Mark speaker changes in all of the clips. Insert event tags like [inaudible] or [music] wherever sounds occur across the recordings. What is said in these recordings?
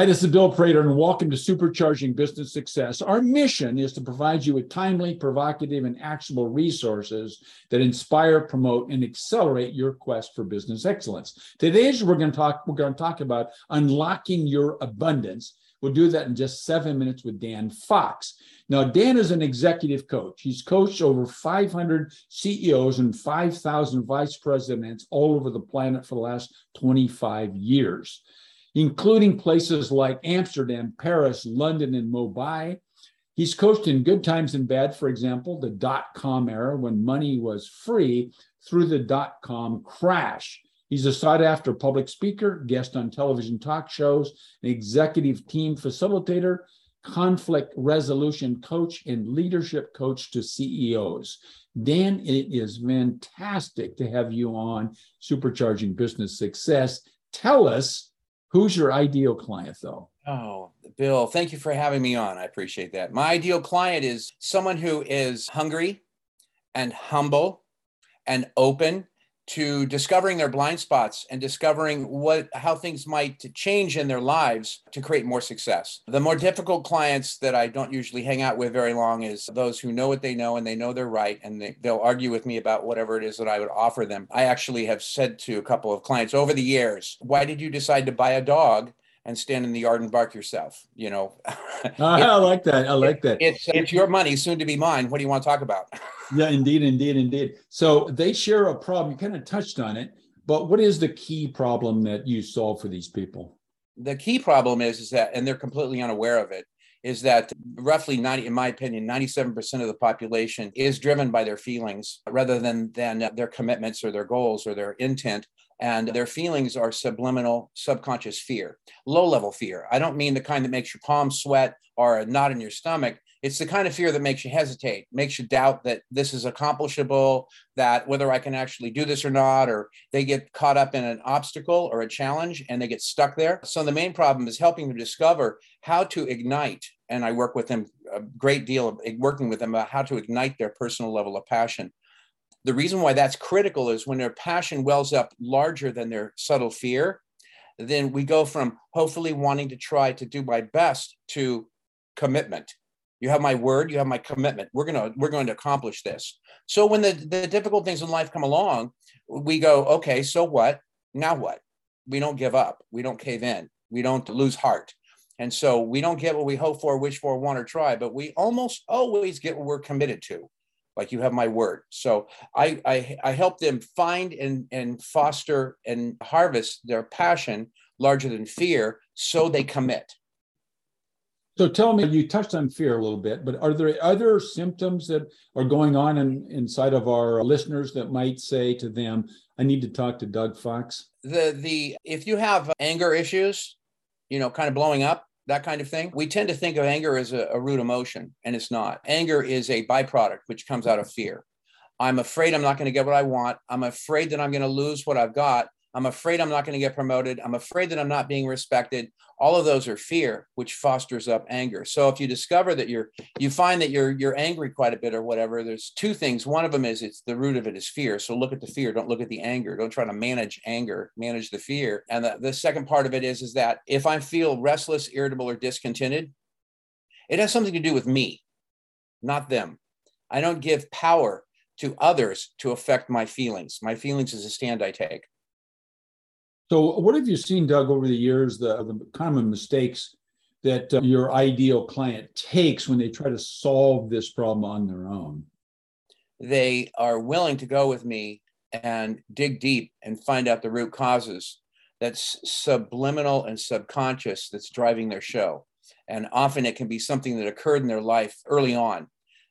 Speaker 1: Hi, this is Bill Prater, and welcome to Supercharging Business Success. Our mission is to provide you with timely, provocative, and actionable resources that inspire, promote, and accelerate your quest for business excellence. Today, we're going to talk. We're going to talk about unlocking your abundance. We'll do that in just seven minutes with Dan Fox. Now, Dan is an executive coach. He's coached over 500 CEOs and 5,000 vice presidents all over the planet for the last 25 years including places like Amsterdam, Paris, London, and Mumbai. He's coached in good times and bad, for example, the dot com era when money was free through the dot com crash. He's a sought after public speaker, guest on television talk shows, an executive team facilitator, conflict resolution coach, and leadership coach to CEOs. Dan, it is fantastic to have you on Supercharging Business Success. Tell us Who's your ideal client, though?
Speaker 2: Oh, Bill, thank you for having me on. I appreciate that. My ideal client is someone who is hungry and humble and open to discovering their blind spots and discovering what how things might change in their lives to create more success. The more difficult clients that I don't usually hang out with very long is those who know what they know and they know they're right and they, they'll argue with me about whatever it is that I would offer them. I actually have said to a couple of clients over the years, "Why did you decide to buy a dog and stand in the yard and bark yourself. You know, [laughs] ah,
Speaker 1: I like that. I like that.
Speaker 2: It's it's your money, soon to be mine. What do you want to talk about? [laughs]
Speaker 1: yeah, indeed, indeed, indeed. So they share a problem. You kind of touched on it, but what is the key problem that you solve for these people?
Speaker 2: The key problem is is that, and they're completely unaware of it, is that roughly 90 in my opinion 97% of the population is driven by their feelings rather than than their commitments or their goals or their intent and their feelings are subliminal subconscious fear low level fear. I don't mean the kind that makes your palms sweat or a knot in your stomach. It's the kind of fear that makes you hesitate makes you doubt that this is accomplishable that whether i can actually do this or not or they get caught up in an obstacle or a challenge and they get stuck there. So the main problem is helping them discover how to ignite and i work with them a great deal of working with them about how to ignite their personal level of passion the reason why that's critical is when their passion wells up larger than their subtle fear, then we go from hopefully wanting to try to do my best to commitment. You have my word, you have my commitment. We're gonna we're going to accomplish this. So when the, the difficult things in life come along, we go, okay, so what? Now what? We don't give up. We don't cave in. We don't lose heart. And so we don't get what we hope for, wish for, want, or try, but we almost always get what we're committed to like you have my word. So i i, I help them find and and foster and harvest their passion larger than fear so they commit.
Speaker 1: So tell me you touched on fear a little bit but are there other symptoms that are going on in, inside of our listeners that might say to them i need to talk to doug fox
Speaker 2: the the if you have anger issues you know kind of blowing up that kind of thing. We tend to think of anger as a, a root emotion, and it's not. Anger is a byproduct which comes out of fear. I'm afraid I'm not going to get what I want. I'm afraid that I'm going to lose what I've got. I'm afraid I'm not going to get promoted. I'm afraid that I'm not being respected. All of those are fear, which fosters up anger. So if you discover that you're, you find that you're you're angry quite a bit or whatever, there's two things. One of them is it's the root of it is fear. So look at the fear. Don't look at the anger. Don't try to manage anger. Manage the fear. And the, the second part of it is is that if I feel restless, irritable, or discontented, it has something to do with me, not them. I don't give power to others to affect my feelings. My feelings is a stand I take.
Speaker 1: So, what have you seen, Doug, over the years, the, the common mistakes that uh, your ideal client takes when they try to solve this problem on their own?
Speaker 2: They are willing to go with me and dig deep and find out the root causes that's subliminal and subconscious that's driving their show. And often it can be something that occurred in their life early on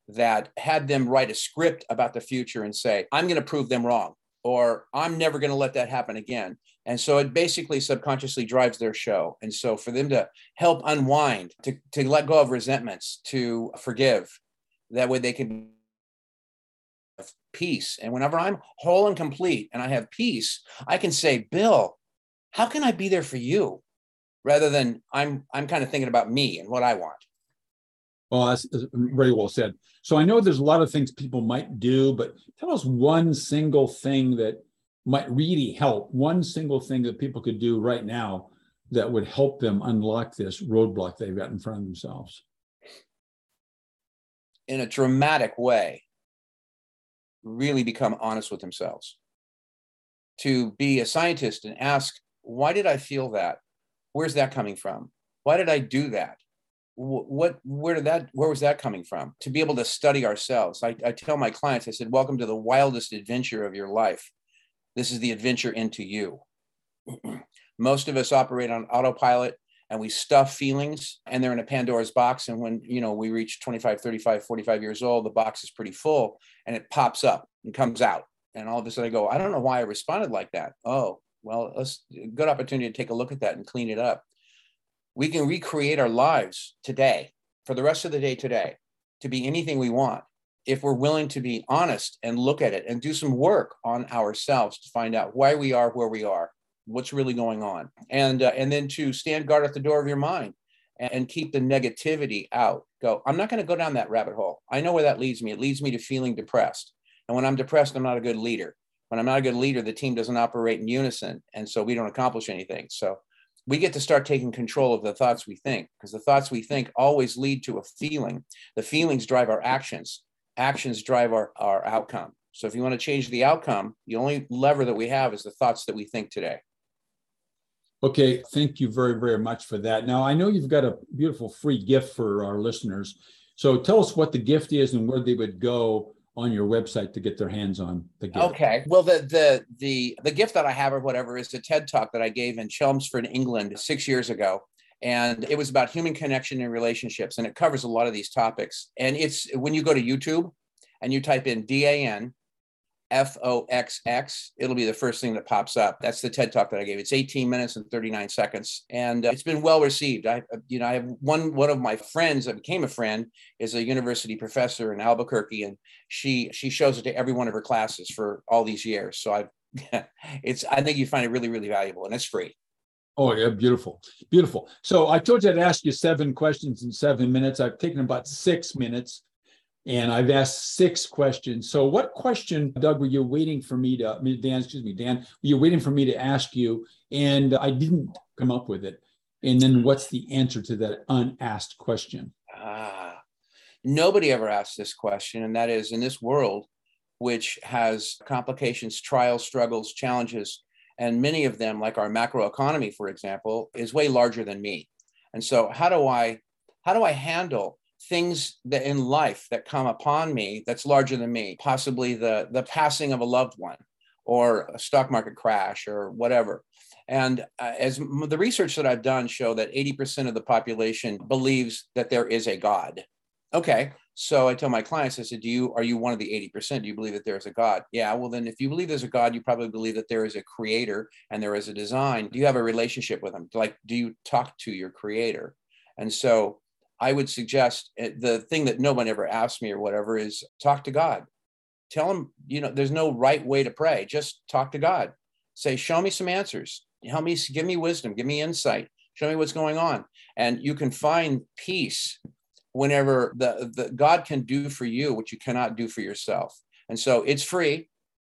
Speaker 2: that had them write a script about the future and say, I'm going to prove them wrong, or I'm never going to let that happen again. And so it basically subconsciously drives their show. And so for them to help unwind, to, to let go of resentments, to forgive, that way they can have peace. And whenever I'm whole and complete and I have peace, I can say, Bill, how can I be there for you? Rather than I'm I'm kind of thinking about me and what I want.
Speaker 1: Well, that's very well said. So I know there's a lot of things people might do, but tell us one single thing that might really help one single thing that people could do right now that would help them unlock this roadblock they've got in front of themselves?
Speaker 2: In a dramatic way, really become honest with themselves. To be a scientist and ask, why did I feel that? Where's that coming from? Why did I do that? What, where did that, where was that coming from? To be able to study ourselves. I, I tell my clients, I said, welcome to the wildest adventure of your life. This is the adventure into you. [clears throat] Most of us operate on autopilot and we stuff feelings and they're in a Pandora's box. And when, you know, we reach 25, 35, 45 years old, the box is pretty full and it pops up and comes out. And all of a sudden I go, I don't know why I responded like that. Oh, well, let's good opportunity to take a look at that and clean it up. We can recreate our lives today for the rest of the day today to be anything we want if we're willing to be honest and look at it and do some work on ourselves to find out why we are where we are, what's really going on, and uh, and then to stand guard at the door of your mind and, and keep the negativity out. Go, I'm not going to go down that rabbit hole. I know where that leads me. It leads me to feeling depressed, and when I'm depressed, I'm not a good leader. When I'm not a good leader, the team doesn't operate in unison, and so we don't accomplish anything. So we get to start taking control of the thoughts we think because the thoughts we think always lead to a feeling. The feelings drive our actions actions drive our, our outcome. So if you want to change the outcome, the only lever that we have is the thoughts that we think today.
Speaker 1: Okay, thank you very, very much for that. Now, I know you've got a beautiful free gift for our listeners. So tell us what the gift is and where they would go on your website to get their hands on the gift.
Speaker 2: Okay. Well, the the the the gift that I have or whatever is a TED talk that I gave in Chelmsford, England, six years ago and it was about human connection and relationships and it covers a lot of these topics and it's when you go to youtube and you type in dan f-o-x-x it'll be the first thing that pops up. That's the ted talk that i gave. It's 18 minutes and 39 seconds. And uh, it's been well received. I you know i have one one of my friends that became a friend is a university professor in albuquerque and she she shows it to every one of her classes for all these years. So i've [laughs] it's i think you find it really really valuable and it's free.
Speaker 1: Oh, yeah, beautiful. Beautiful. So I told you I'd ask you seven questions in seven minutes. I've taken about six minutes and I've asked six questions. So what question, Doug, were you waiting for me to, Dan, excuse me, Dan, were you waiting for me to ask you? And I didn't come up with it. And then what's the answer to that unasked question? Ah,
Speaker 2: nobody ever asked this question. And that is in this world, which has complications, trials, struggles, challenges, and many of them like our macroeconomy for example is way larger than me and so how do i how do i handle things that in life that come upon me that's larger than me possibly the the passing of a loved one or a stock market crash or whatever and uh, as the research that i've done show that 80% of the population believes that there is a god okay so I tell my clients, I said, "Do you are you one of the eighty percent? Do you believe that there is a God?" Yeah. Well, then, if you believe there's a God, you probably believe that there is a creator and there is a design. Do you have a relationship with him? Like, do you talk to your creator? And so, I would suggest eh, the thing that no one ever asks me or whatever is talk to God. Tell him, you know, there's no right way to pray. Just talk to God. Say, show me some answers. Help me, give me wisdom, give me insight, show me what's going on. And you can find peace whenever the, the God can do for you what you cannot do for yourself. And so it's free.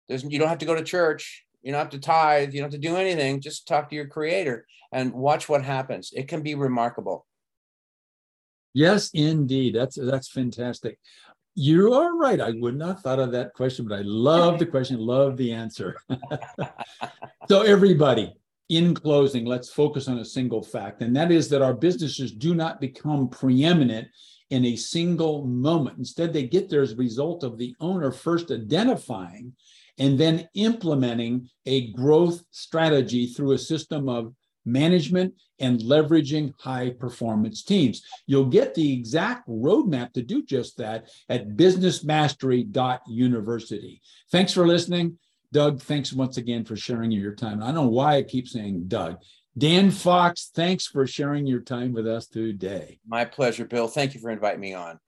Speaker 2: There's, you don't have to go to church. You don't have to tithe. You don't have to do anything. Just talk to your creator and watch what happens. It can be remarkable.
Speaker 1: Yes, indeed. That's that's fantastic. You are right. I would not have thought of that question, but I love the question, love the answer. [laughs] so everybody, in closing, let's focus on a single fact, and that is that our businesses do not become preeminent in a single moment. Instead, they get there as a result of the owner first identifying and then implementing a growth strategy through a system of management and leveraging high performance teams. You'll get the exact roadmap to do just that at businessmastery.university. Thanks for listening. Doug, thanks once again for sharing your time. I don't know why I keep saying Doug. Dan Fox, thanks for sharing your time with us today.
Speaker 2: My pleasure, Bill. Thank you for inviting me on.